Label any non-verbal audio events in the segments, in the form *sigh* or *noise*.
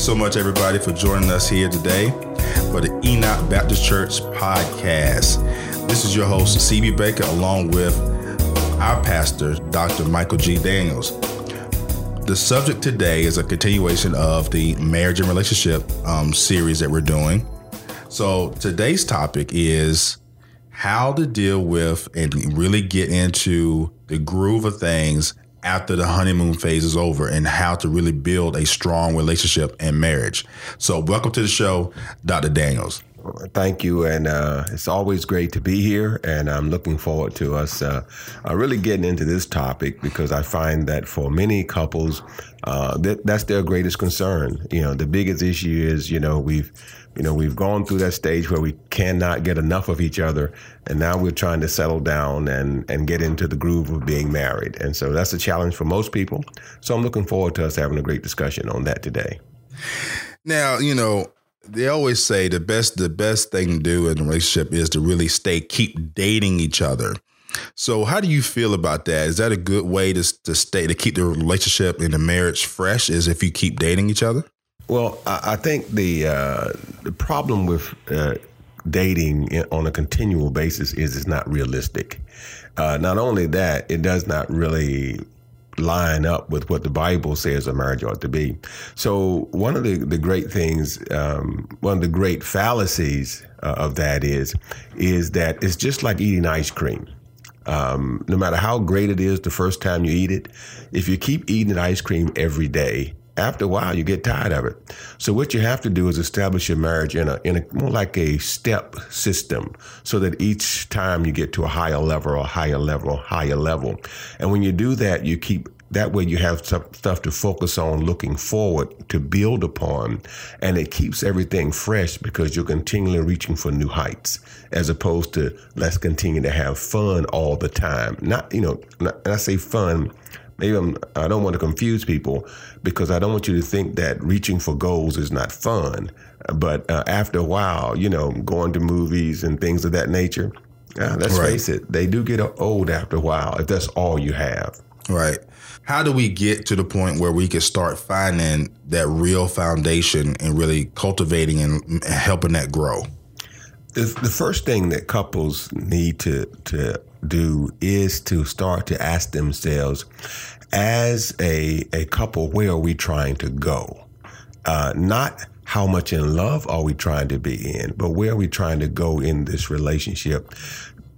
so much, everybody, for joining us here today for the Enoch Baptist Church podcast. This is your host, CB Baker, along with our pastor, Dr. Michael G. Daniels. The subject today is a continuation of the marriage and relationship um, series that we're doing. So today's topic is how to deal with and really get into the groove of things after the honeymoon phase is over and how to really build a strong relationship and marriage. So, welcome to the show, Dr. Daniels. Thank you, and uh, it's always great to be here. And I'm looking forward to us uh, uh, really getting into this topic because I find that for many couples, uh, that, that's their greatest concern. You know, the biggest issue is you know we've you know we've gone through that stage where we cannot get enough of each other, and now we're trying to settle down and and get into the groove of being married. And so that's a challenge for most people. So I'm looking forward to us having a great discussion on that today. Now, you know, they always say the best the best thing to do in a relationship is to really stay keep dating each other. So how do you feel about that? Is that a good way to to stay to keep the relationship and the marriage fresh? Is if you keep dating each other? Well, I, think the uh, the problem with uh, dating on a continual basis is it's not realistic. Uh, not only that, it does not really line up with what the Bible says a marriage ought to be. So one of the, the great things, um, one of the great fallacies uh, of that is, is that it's just like eating ice cream. Um, no matter how great it is the first time you eat it, if you keep eating ice cream every day, after a while you get tired of it. So what you have to do is establish your marriage in a in a more like a step system, so that each time you get to a higher level, a higher level, higher level, and when you do that, you keep that way you have stuff to focus on looking forward to build upon. And it keeps everything fresh because you're continually reaching for new heights as opposed to let's continue to have fun all the time. Not you know not, and i say fun maybe I'm, I don't want to confuse people because I don't want you to think that reaching for goals is not fun. But uh, after a while, you know, going to movies and things of that nature, uh, let's right. face it, they do get old after a while if that's all you have. Right. How do we get to the point where we can start finding that real foundation and really cultivating and helping that grow? The, first thing that couples need to to do is to start to ask themselves, as a, a couple, where are we trying to go? Uh, not how much in love are we trying to be in, but where are we trying to go in this relationship?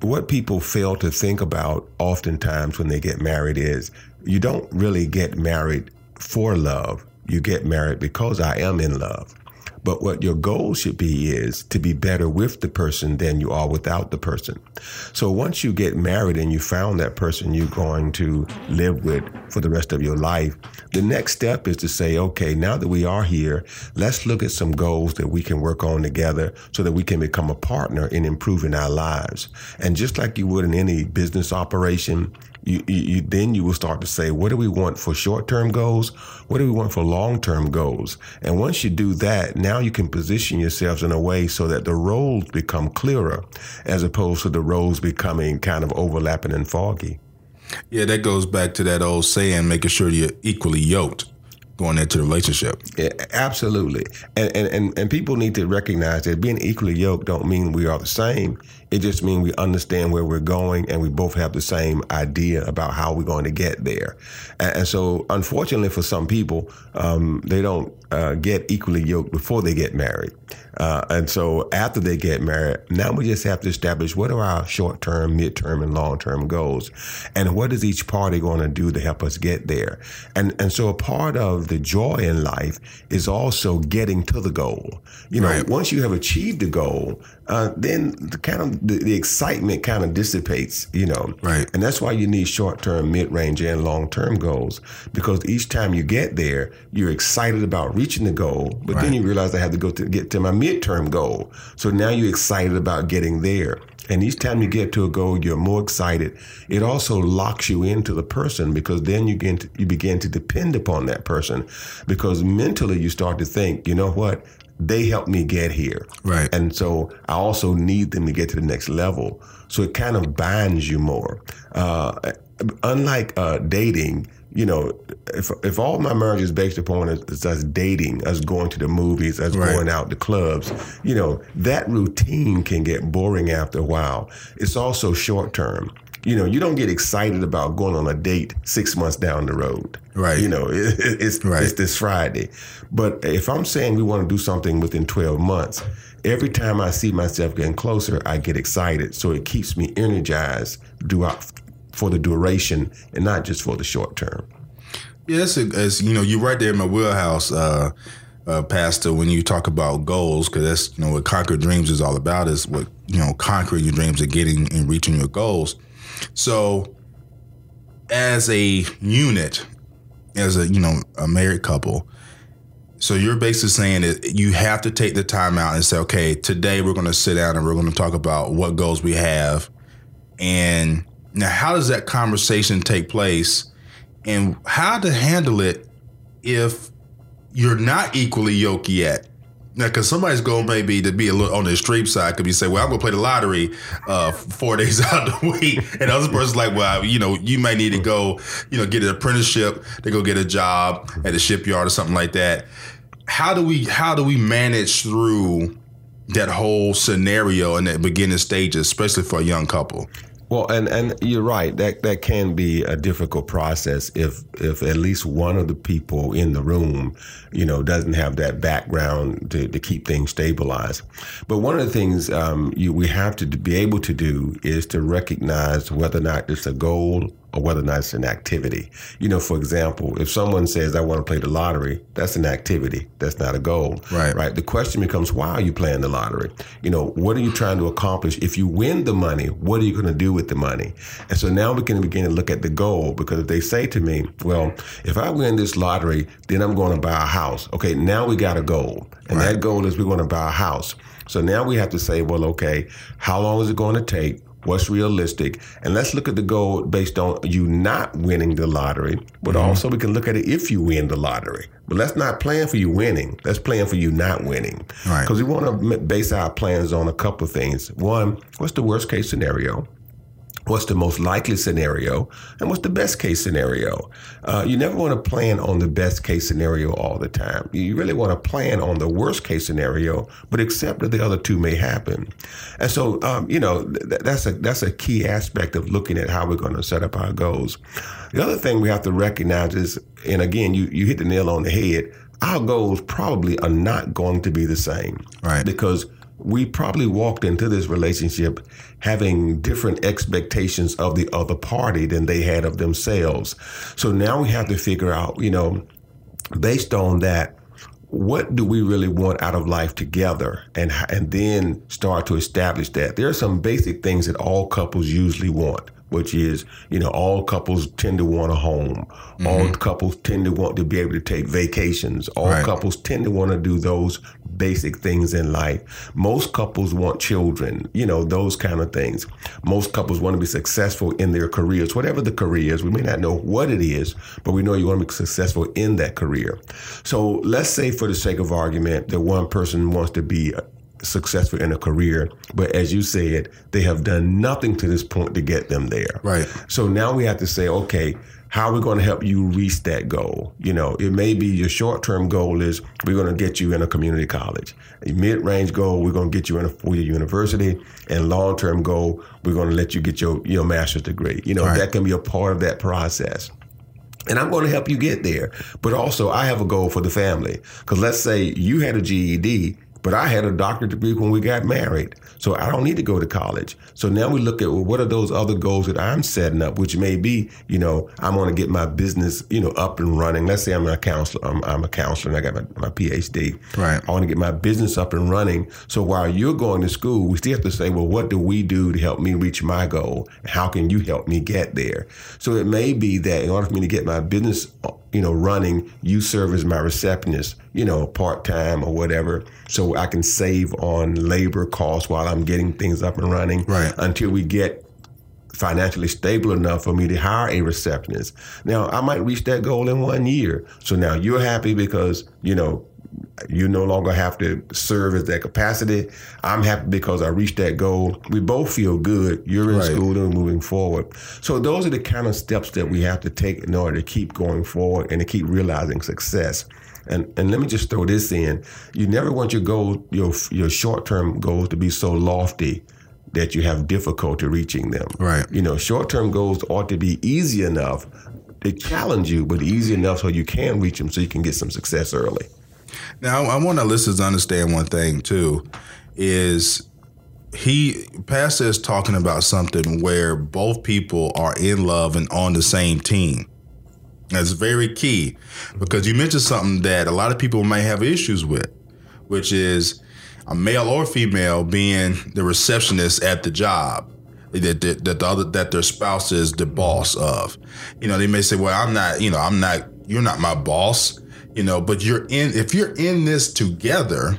What people fail to think about oftentimes when they get married is you don't really get married for love. You get married because I am in love. But what your goal should be is to be better with the person than you are without the person. So once you get married and you found that person you're going to live with for the rest of your life, the next step is to say, okay, now that we are here, let's look at some goals that we can work on together so that we can become a partner in improving our lives. And just like you would in any business operation, you, you, then you will start to say, what do we want for short term goals? What do we want for long term goals? And once you do that, now you can position yourselves in a way so that the roles become clearer as opposed to the roles becoming kind of overlapping and foggy. Yeah, that goes back to that old saying, making sure you're equally yoked going into the relationship. Yeah, absolutely. And, and, and, and people need to recognize that being equally yoked don't mean we are the same. It just means we understand where we're going and we both have the same idea about how we're going to get there. And, and so, unfortunately, for some people, um, they don't uh, get equally yoked before they get married. Uh, and so, after they get married, now we just have to establish what are our short term, mid term, and long term goals, and what is each party going to do to help us get there. And and so, a part of the joy in life is also getting to the goal. You know, right. once you have achieved the goal, uh, then the kind of the, the excitement kind of dissipates, you know. Right. And that's why you need short term, mid range, and long term goals because each time you get there, you're excited about reaching the goal, but right. then you realize I have to go to get to my mid term goal. So now you're excited about getting there. And each time you get to a goal, you're more excited. It also locks you into the person because then you begin to, you begin to depend upon that person because mentally you start to think, you know what? they helped me get here. Right. And so I also need them to get to the next level. So it kind of binds you more. Uh, unlike uh, dating, you know, if if all my marriage is based upon us, is us dating, us going to the movies, us Right. going out to clubs, you know, that routine can get boring after a while. It's also short term. You know, you don't get excited about going on a date six months down the road. Right. You know, *laughs* it, it's Right. it's this Friday. But if I'm saying we want to do something within 12 months, every time I see myself getting closer, I get excited. So it keeps me energized throughout for the duration and not just for the short term. Yes, as you know, you're right there in my wheelhouse, uh, uh, Pastor. When you talk about goals, because that's you know what Conquer Dreams is all about. Is what you know, conquering your dreams and getting and reaching your goals. So, as a unit, as a you know a married couple, so you're basically saying that you have to take the time out and say, okay, today we're going to sit down and we're going to talk about what goals we have, and now how does that conversation take place? and how to handle it if you're not equally yoked yet. Now, because somebody's goal may be to be a little on the extreme side, could be say, "Well, I'm gonna play the lottery uh, four *laughs* days out of the week," and the other person's like, "Well, you know, you may need to go, you know, get an apprenticeship to go get a job at the shipyard or something like that." How do we how do we manage through that whole scenario in that beginning stages, especially for a young couple? Well, and, and you're right. That that can be a difficult process if if at least one of the people in the room, you know, doesn't have that background to, to keep things stabilized. But one of the things um, you, we have to be able to do is to recognize whether or not it's a goal or whether or not it's an activity. You know, for example, if someone says, I want to play the lottery, that's an activity. That's not a goal. Right. Right. The question becomes, why are you playing the lottery? You know, what are you trying to accomplish? If you win the money, what are you going to do with the money? And so now we can begin to look at the goal because if they say to me, well, if I win this lottery, then I'm going to buy a house. Okay, now we got a goal. And that goal is we're going to buy a house. So now we have to say, well, okay, how long is it going to take? What's realistic? And let's look at the goal based on you not winning the lottery, but mm-hmm. also we can look at it if you win the lottery. But let's not plan for you winning. Let's plan for you not winning. Right. Because we want to base our plans on a couple of things. One, what's the worst case scenario? What's the most likely scenario? And what's the best case scenario? Uh, you never want to plan on the best case scenario all the time. You really want to plan on the worst case scenario, but accept that the other two may happen. And so, um, you know, th- that's a that's a key aspect of looking at how we're going to set up our goals. The other thing we have to recognize is, and again, you you hit the nail on the head. Our goals probably are not going to be the same, Right. Because we probably walked into this relationship having different expectations of the other party than they had of themselves. So now we have to figure out, you know, based on that, what do we really want out of life together? And and then start to establish that. There are some basic things that all couples usually want which is you know all couples tend to want a home. Mm-hmm. All couples tend to want to be able to take vacations. All Right. couples tend to want to do those basic things in life. Most couples want children you know those kind of things. Most couples want to be successful in their careers whatever the career is. We may not know what it is but we know you want to be successful in that career. So let's say for the sake of argument that one person wants to be successful in a career but as you said they have done nothing to this point to get them there Right. so now we have to say, okay, how are we going to help you reach that goal? You know, it may be your short term goal is we're going to get you in a community college. A mid range goal, we're going to get you in a four year university. And long term goal, we're going to let you get your, your master's degree. You know, Right. that can be a part of that process. And I'm going to help you get there. But also, I have a goal for the family. Because let's say you had a GED, but I had a doctorate degree when we got married. So I don't need to go to college. So now we look at well, what are those other goals that I'm setting up, which may be, you know, I want to get my business, you know, up and running. Let's say I'm a counselor. I'm, I'm a counselor and I got my, my PhD. Right. I want to get my business up and running. So while you're going to school, we still have to say, well, what do we do to help me reach my goal? How can you help me get there? So it may be that in order for me to get my business, you know, running, you serve as my receptionist, you know, part time or whatever, so I can save on labor costs while I'm getting things up and running. Right. Until we get financially stable enough for me to hire a receptionist. Now, I might reach that goal in one year. So now you're happy because, you know, you no longer have to serve as that capacity. I'm happy because I reached that goal. We both feel good. You're in Right. school and moving forward. So those are the kind of steps that we have to take in order to keep going forward and to keep realizing success. And and let me just throw this in: you never want your goal, your your short term goals, to be so lofty that you have difficulty reaching them. Right. You know, short term goals ought to be easy enough. They challenge you, but easy enough so you can reach them, so you can get some success early. Now, I want our listeners to understand one thing too, is he Pastor is talking about something where both people are in love and on the same team. That's very key because you mentioned something that a lot of people may have issues with, which is a male or female being the receptionist at the job that that, that the other that their spouse is the boss of. You know, they may say, "Well, I'm not. You know, I'm not. You're not my boss." You know, but you're in. If you're in this together,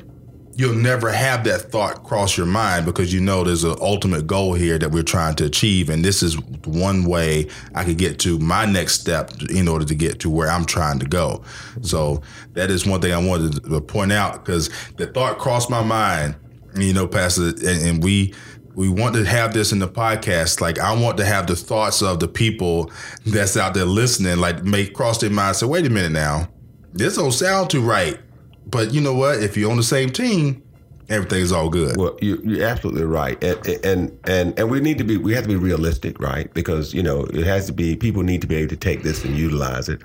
you'll never have that thought cross your mind because you know there's an ultimate goal here that we're trying to achieve, and this is one way I could get to my next step in order to get to where I'm trying to go. So that is one thing I wanted to point out because the thought crossed my mind. You know, Pastor, and, and we we want to have this in the podcast. Like I want to have the thoughts of the people that's out there listening, like may cross their mind. Say, wait a minute now, this don't sound too right. But you know what? If you're on the same team, everything's all good. Well, you, you're absolutely right, and, and and and we need to be we have to be realistic, right? Because you know it has to be people need to be able to take this and utilize it,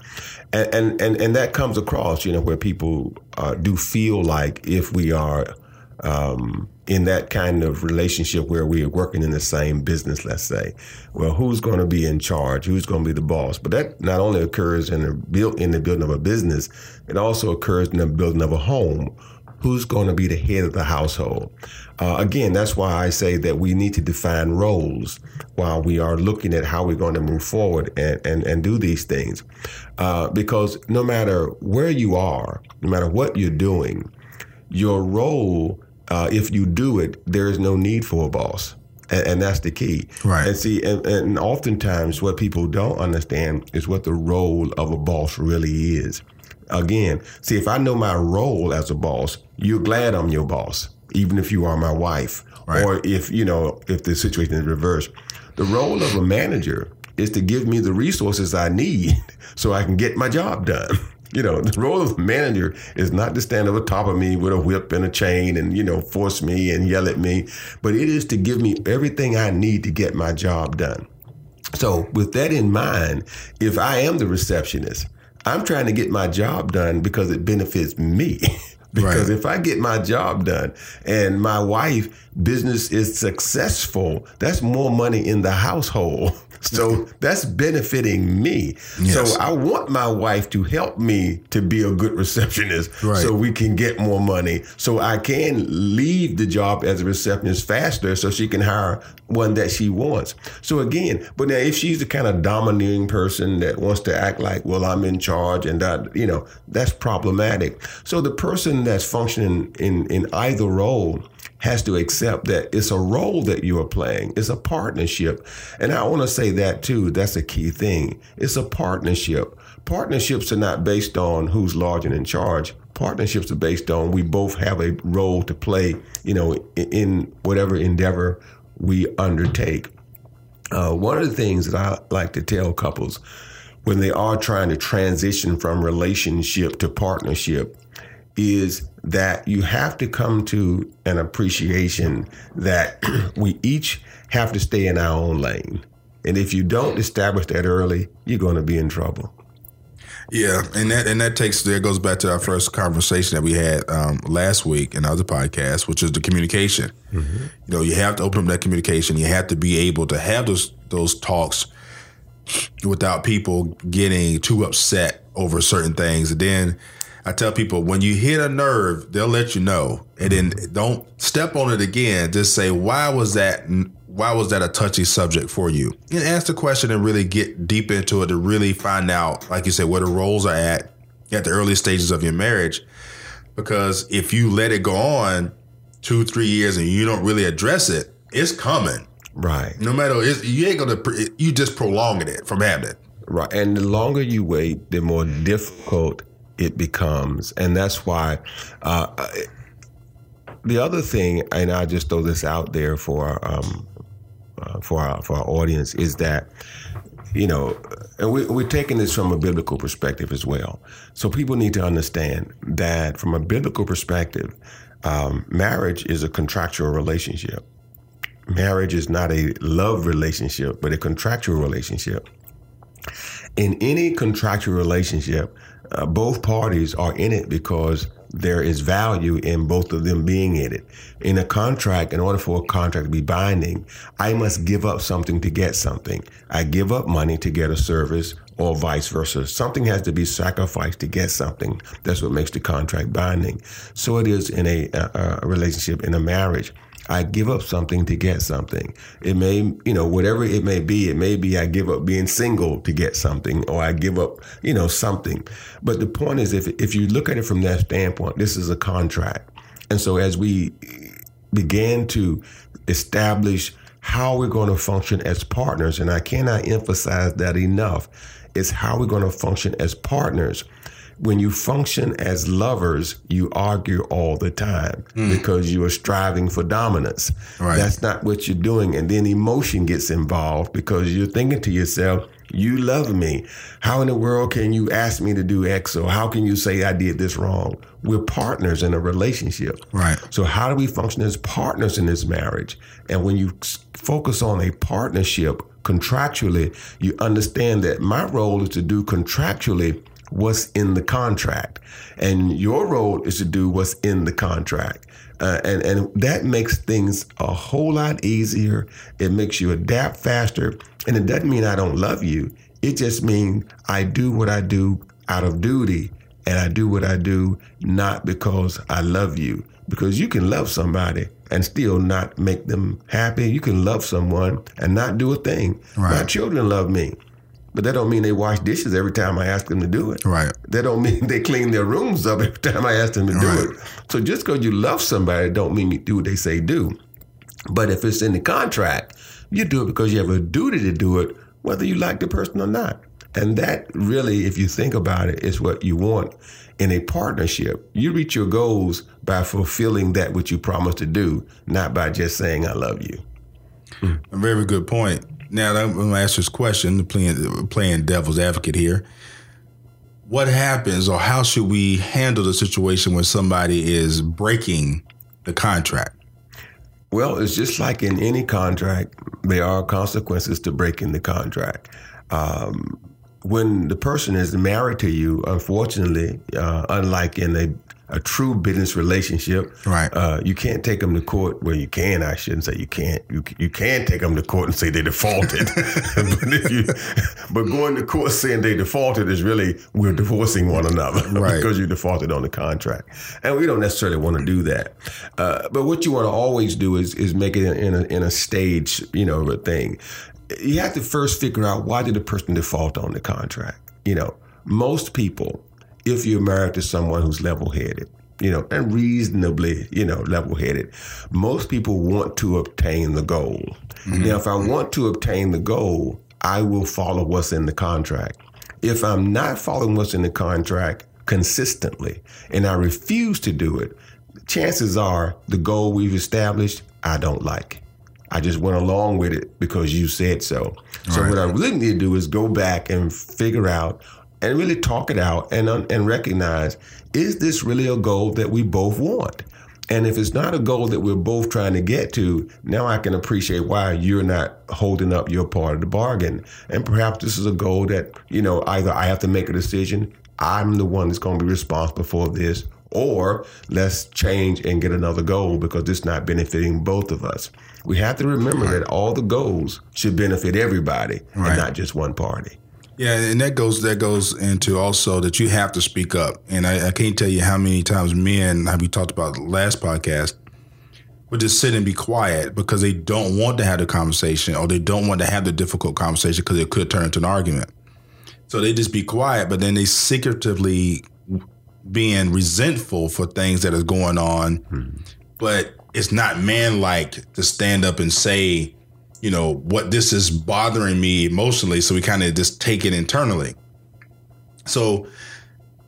and and and, and that comes across, you know, where people uh, do feel like if we are um, in that kind of relationship where we are working in the same business, let's say, well, who's going to be in charge? Who's going to be the boss? But that not only occurs in the build in the building of a business, it also occurs in the building of a home. Who's going to be the head of the household? Uh, again, that's why I say that we need to define roles while we are looking at how we're going to move forward and, and, and do these things. Uh, because no matter where you are, no matter what you're doing, your role, uh, if you do it, there is no need for a boss. And, and that's the key. Right. And see, and, and oftentimes what people don't understand is what the role of a boss really is. Again, see, if I know my role as a boss, you're glad I'm your boss, even if you are my wife. Right. Or if, you know, if the situation is reversed. The role of a manager is to give me the resources I need *laughs* so I can get my job done. *laughs* You know, the role of manager is not to stand over top of me with a whip and a chain and, you know, force me and yell at me, but it is to give me everything I need to get my job done. So, with that in mind, if I am the receptionist, I'm trying to get my job done because it benefits me. *laughs* because Right. if I get my job done and my wife business is successful, that's more money in the household. *laughs* So that's benefiting me. Yes. So I want my wife to help me to be a good receptionist Right. so we can get more money. So I can leave the job as a receptionist faster so she can hire one that she wants. So again, but now if she's the kind of domineering person that wants to act like, well, I'm in charge and that, you know, that's problematic. So the person that's functioning in, in either role has to accept that it's a role that you are playing. It's a partnership. And I want to say that too. That's a key thing. It's a partnership. Partnerships are not based on who's large and in charge. Partnerships are based on we both have a role to play, you know, in, whatever endeavor we undertake. Uh, one of the things that I like to tell couples when they are trying to transition from relationship to partnership is that you have to come to an appreciation that *clears throat* we each have to stay in our own lane. And if you don't establish that early, you're going to be in trouble. Yeah, and that and that takes there goes back to our first conversation that we had um, last week in other podcast, which is the communication. You know, you have to open up that communication. You have to be able to have those those talks without people getting too upset over certain things. And then I tell people when you hit a nerve, they'll let you know, and then mm-hmm. don't step on it again. Just say, "Why was that? Why was that a touchy subject for you?" And ask the question and really get deep into it to really find out, like you said, where the roles are at at the early stages of your marriage. Because if you let it go on two, three years and you don't really address it, it's coming. Right. No matter it's, you ain't gonna you just prolonging it from happening. Right. And the longer you wait, the more difficult it becomes. And that's why uh, the other thing, and I just throw this out there for um, uh, for our for our audience, is that you know, and we, we're taking this from a biblical perspective as well. So people need to understand that from a biblical perspective, um, marriage is a contractual relationship. Marriage is not a love relationship, but a contractual relationship. In any contractual relationship, uh, both parties are in it because there is value in both of them being in it. In a contract, in order for a contract to be binding, I must give up something to get something. I give up money to get a service or vice versa. Something has to be sacrificed to get something. That's what makes the contract binding. So it is in a, a, a relationship, in a marriage. I give up something to get something. It may, you know, whatever it may be, it may be I give up being single to get something, or I give up, you know, something. But the point is, if, if you look at it from that standpoint, this is a contract. And so as we began to establish how we're going to function as partners, and I cannot emphasize that enough, is how we're going to function as partners when you function as lovers, you argue all the time mm. because you are striving for dominance. Right. That's not what you're doing. And then emotion gets involved because you're thinking to yourself, you love me. How in the world can you ask me to do X or how can you say I did this wrong? We're partners in a relationship. Right. So how do we function as partners in this marriage? And when you focus on a partnership contractually, you understand that my role is to do contractually what's in the contract. And your role is to do what's in the contract. Uh, and, and that makes things a whole lot easier. It makes you adapt faster. And it doesn't mean I don't love you. It just means I do what I do out of duty. And I do what I do not because I love you. Because you can love somebody and still not make them happy. You can love someone and not do a thing. Right. My children love me. But that don't mean they wash dishes every time I ask them to do it. Right. That don't mean they clean their rooms up every time I ask them to do right. it. So just because you love somebody don't mean you do what they say do. But if it's in the contract, you do it because you have a duty to do it, whether you like the person or not. And that really, if you think about it, is what you want in a partnership. You reach your goals by fulfilling that which you promised to do, not by just saying, I love you. A very good point. Now, I'm going to ask this question, playing, playing devil's advocate here. What happens, or how should we handle the situation when somebody is breaking the contract? Well, it's just like in any contract, there are consequences to breaking the contract. Um, when the person is married to you, unfortunately, uh, unlike in a a true business relationship. Right. Uh, you can't take them to court. Well, you can. I shouldn't say you can't. You you can take them to court and say they defaulted. *laughs* but, if you, but going to court saying they defaulted is really we're divorcing one another *laughs* right. because you defaulted on the contract, and we don't necessarily want to do that. Uh, but what you want to always do is is make it in a in a stage, you know, a thing. You have to first figure out why did the person default on the contract. You know, most people if you're married to someone who's level headed, you know, and reasonably, you know, level headed. Most people want to obtain the goal. Mm-hmm. Now, if I want to obtain the goal, I will follow what's in the contract. If I'm not following what's in the contract consistently and I refuse to do it, chances are the goal we've established, I don't like. I just went along with it because you said so. So right. what I really need to do is go back and figure out and really talk it out and and recognize is this really a goal that we both want? And if it's not a goal that we're both trying to get to, now I can appreciate why you're not holding up your part of the bargain. And perhaps this is a goal that, you know, either I have to make a decision, I'm the one that's going to be responsible for this, or let's change and get another goal because it's not benefiting both of us. We have to remember right. that all the goals should benefit everybody right. and not just one party. Yeah, and that goes that goes into also that you have to speak up. And I, I can't tell you how many times men, have we talked about last podcast, would just sit and be quiet because they don't want to have the conversation or they don't want to have the difficult conversation because it could turn into an argument. So they just be quiet, but then they secretively being resentful for things that are going on. Hmm. But it's not man like to stand up and say, you know, what this is bothering me emotionally. So we kind of just take it internally. So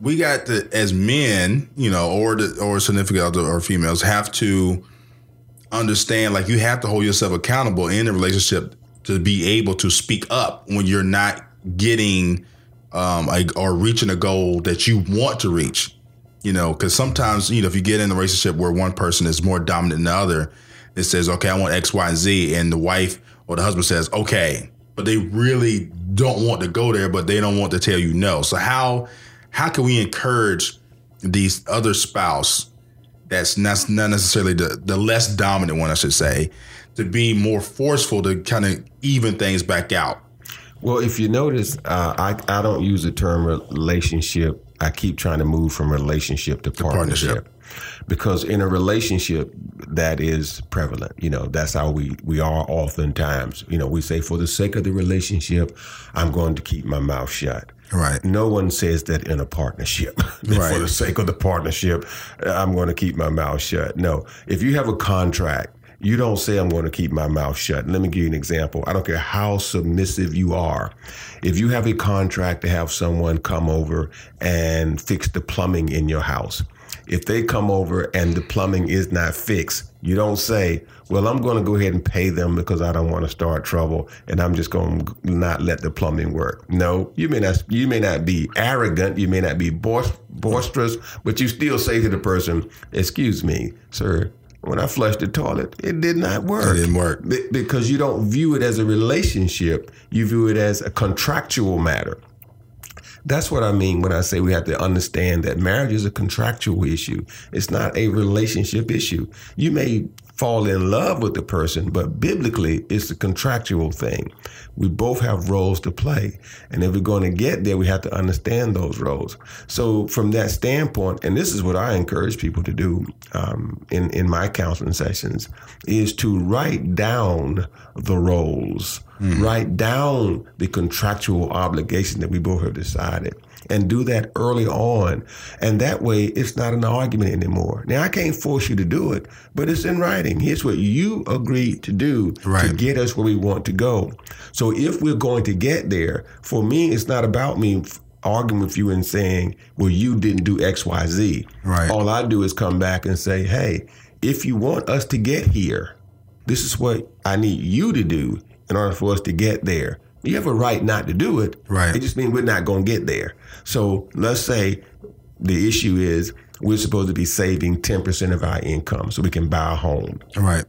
we got to as men, you know, or the or significant other or females have to understand like you have to hold yourself accountable in a relationship to be able to speak up when you're not getting um a, or reaching a goal that you want to reach. You know, because sometimes you know if you get in a relationship where one person is more dominant than the other, it says, "Okay, I want X, Y, and Z," and the wife or the husband says, "Okay," but they really don't want to go there, but they don't want to tell you no. So how how can we encourage these other spouse that's not, not necessarily the, the less dominant one, I should say, to be more forceful to kind of even things back out? Well, if you notice, uh, I, I don't use the term relationship. I keep trying to move from relationship to partnership. partnership. Because in a relationship, that is prevalent. You know, that's how we, we are oftentimes. You know, we say, for the sake of the relationship, I'm going to keep my mouth shut. Right. No one says that in a partnership. *laughs* right. For the sake of the partnership, I'm going to keep my mouth shut. No. If you have a contract, you don't say, I'm going to keep my mouth shut. Let me give you an example. I don't care how submissive you are. If you have a contract to have someone come over and fix the plumbing in your house, if they come over and the plumbing is not fixed, you don't say, well, I'm going to go ahead and pay them because I don't want to start trouble and I'm just going to not let the plumbing work. No, you may not, you may not be arrogant. You may not be boisterous, but you still say to the person, excuse me, sir, when I flushed the toilet, it did not work. It didn't work. because you don't view it as a relationship. You view it as a contractual matter. That's what I mean when I say we have to understand that marriage is a contractual issue. It's not a relationship issue. You may fall in love with the person, but biblically, it's a contractual thing. We both have roles to play. And if we're going to get there, we have to understand those roles. So, from that standpoint, and this is what I encourage people to do um, in, in my counseling sessions, is to write down the roles, mm. write down the contractual obligation that we both have decided and do that early on. And that way, it's not an argument anymore. Now, I can't force you to do it, but it's in writing. Here's what you agreed to do right. to get us where we want to go. So if we're going to get there, for me, it's not about me arguing with you and saying, well, you didn't do X, Y, Z. Right. All I do is come back and say, hey, if you want us to get here, this is what I need you to do in order for us to get there. You have a right not to do it. Right. It just means we're not going to get there. So let's say the issue is we're supposed to be saving 10% of our income so we can buy a home. Right.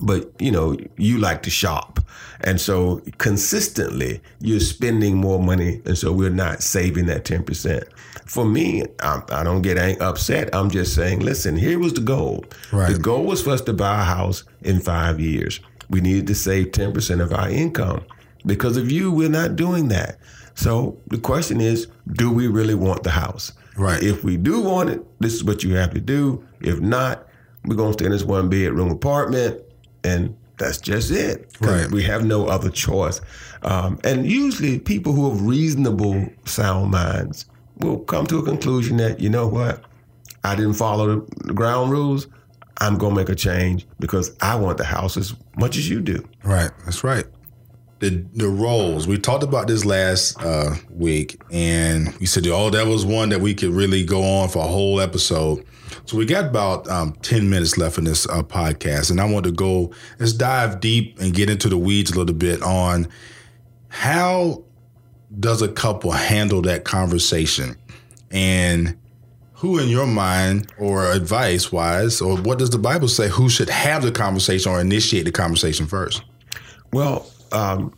But, you know, you like to shop. And so consistently you're spending more money. And so we're not saving that 10%. For me, I, I don't get upset. I'm just saying, listen, here was the goal. Right. The goal was for us to buy a house in five years. We needed to save 10% of our income. Because of you, we're not doing that. So the question is, do we really want the house? Right. If we do want it, this is what you have to do. If not, we're gonna stay in this one bedroom apartment, and that's just it. Right. We have no other choice. Um, and usually, people who have reasonable, sound minds will come to a conclusion that you know what, I didn't follow the ground rules. I'm gonna make a change because I want the house as much as you do. Right. That's right the the roles. We talked about this last uh, week, and we said, "Oh, that was one that we could really go on for a whole episode." So we got about um, ten minutes left in this uh, podcast, and I want to go. Let's dive deep and get into the weeds a little bit on how does a couple handle that conversation, and who, in your mind, or advice wise, or what does the Bible say? Who should have the conversation or initiate the conversation first? Well, um,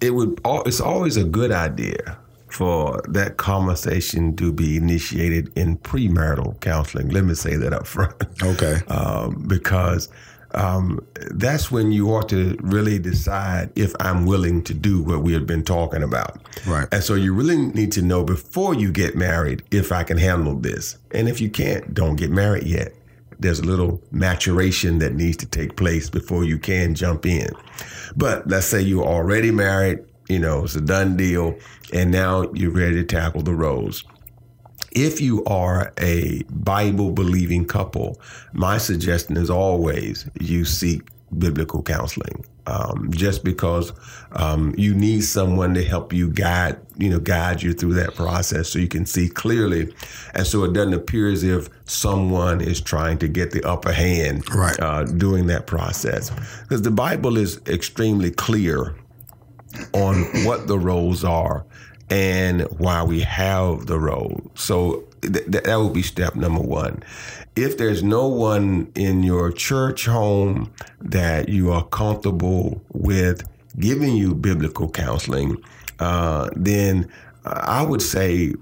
it would. It's always a good idea for that conversation to be initiated in premarital counseling. Let me say that up front. Okay. *laughs* Um, because um, that's when you ought to really decide if I'm willing to do what we have been talking about. Right. And so you really need to know before you get married if I can handle this. And if you can't, don't get married yet. There's a little maturation that needs to take place before you can jump in. But let's say you're already married, you know, it's a done deal, and now you're ready to tackle the roles. If you are a Bible believing couple, my suggestion is always you seek biblical counseling. Um, just because um, you need someone to help you guide, you know, guide you through that process so you can see clearly, and so it doesn't appear as if someone is trying to get the upper hand right. uh, during that process. Because the Bible is extremely clear on what the roles are and why we have the role. So th- that would be step number one. If there's no one in your church home that you are comfortable with giving you biblical counseling, uh, then I would say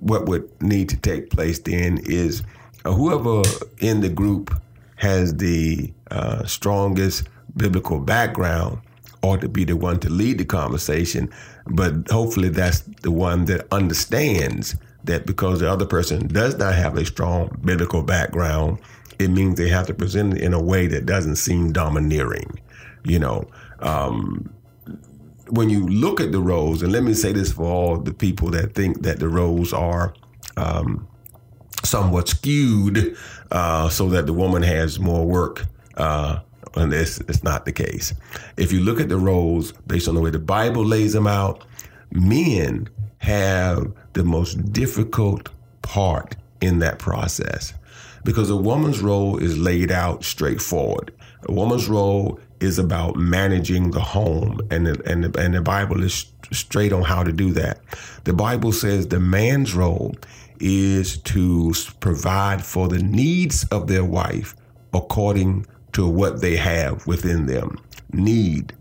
what would need to take place then is uh, whoever in the group has the uh, strongest biblical background ought to be the one to lead the conversation, but hopefully that's the one that understands that because the other person does not have a strong biblical background, it means they have to present it in a way that doesn't seem domineering. You know, um, when you look at the roles, and let me say this for all the people that think that the roles are um, somewhat skewed uh, so that the woman has more work. Uh, and this is not the case. If you look at the roles based on the way the Bible lays them out, men have the most difficult part in that process because a woman's role is laid out straightforward. A woman's role is about managing the home, and the, and the, and the Bible is straight on how to do that. The Bible says the man's role is to provide for the needs of their wife according to what they have within them. Need,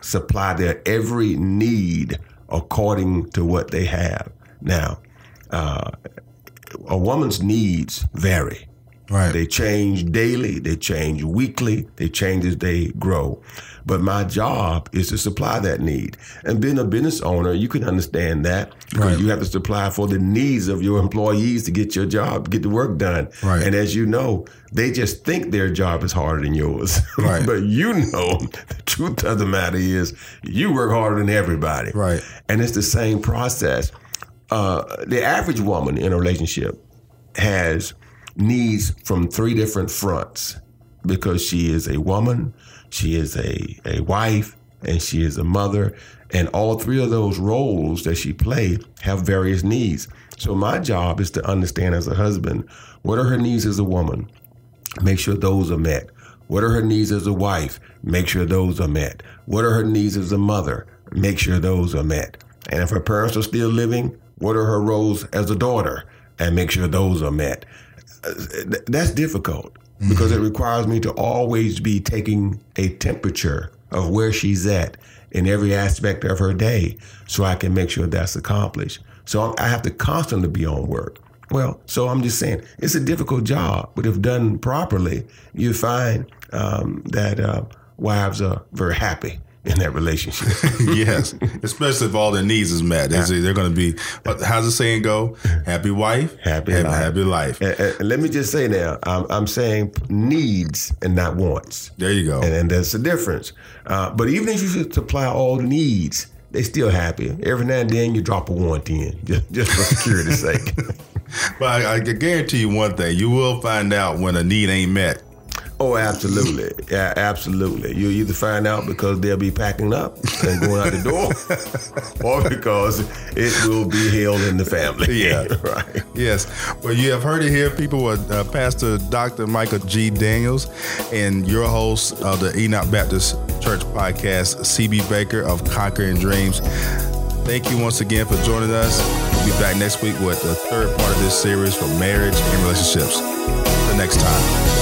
supply their every need according to what they have. Now, uh, a woman's needs vary. Right. They change daily, they change weekly, they change as they grow. But my job is to supply that need. And being a business owner, you can understand that because right. you have to supply for the needs of your employees to get your job, get the work done. Right. And as you know, they just think their job is harder than yours. *laughs* Right. but you know, *laughs* the truth of the matter is you work harder than everybody. Right. And it's the same process. Uh, the average woman in a relationship has needs from three different fronts because she is a woman, she is a, a wife, and she is a mother. And all three of those roles that she plays have various needs. So my job is to understand as a husband what are her needs as a woman, make sure those are met. What are her needs as a wife? Make sure those are met. What are her needs as a mother? Make sure those are met. And if her parents are still living, what are her roles as a daughter? And make sure those are met that's difficult because mm-hmm. it requires me to always be taking a temperature of where she's at in every aspect of her day so I can make sure that's accomplished. So I have to constantly be on work. Well, so I'm just saying it's a difficult job, but if done properly, you find um, that uh, wives are very happy in that relationship. *laughs* yes, especially if all their needs is met. Yeah. They're going to be. How's the saying go? Happy wife, happy, happy life. Happy life. And, and let me just say now, I'm, I'm, saying needs and not wants. There you go. And, and there's a difference. Uh, but even if you supply all the needs, they still happy. Every now and then you drop a warranty in, just, just for security's sake. *laughs* but I, I guarantee you one thing: you will find out when a need ain't met. Oh, absolutely. Yeah, absolutely. You either find out because they'll be packing up and going out the door, *laughs* or because it will be held in the family. Yeah. *laughs* right. Yes. Well, you have heard it here, people, with uh, Pastor Dr. Michael G. Daniels and your host of the Enoch Baptist Church podcast, CB Baker of Conquering Dreams. Thank you once again for joining us. We'll be back next week with the third part of this series for marriage and relationships. Until next time.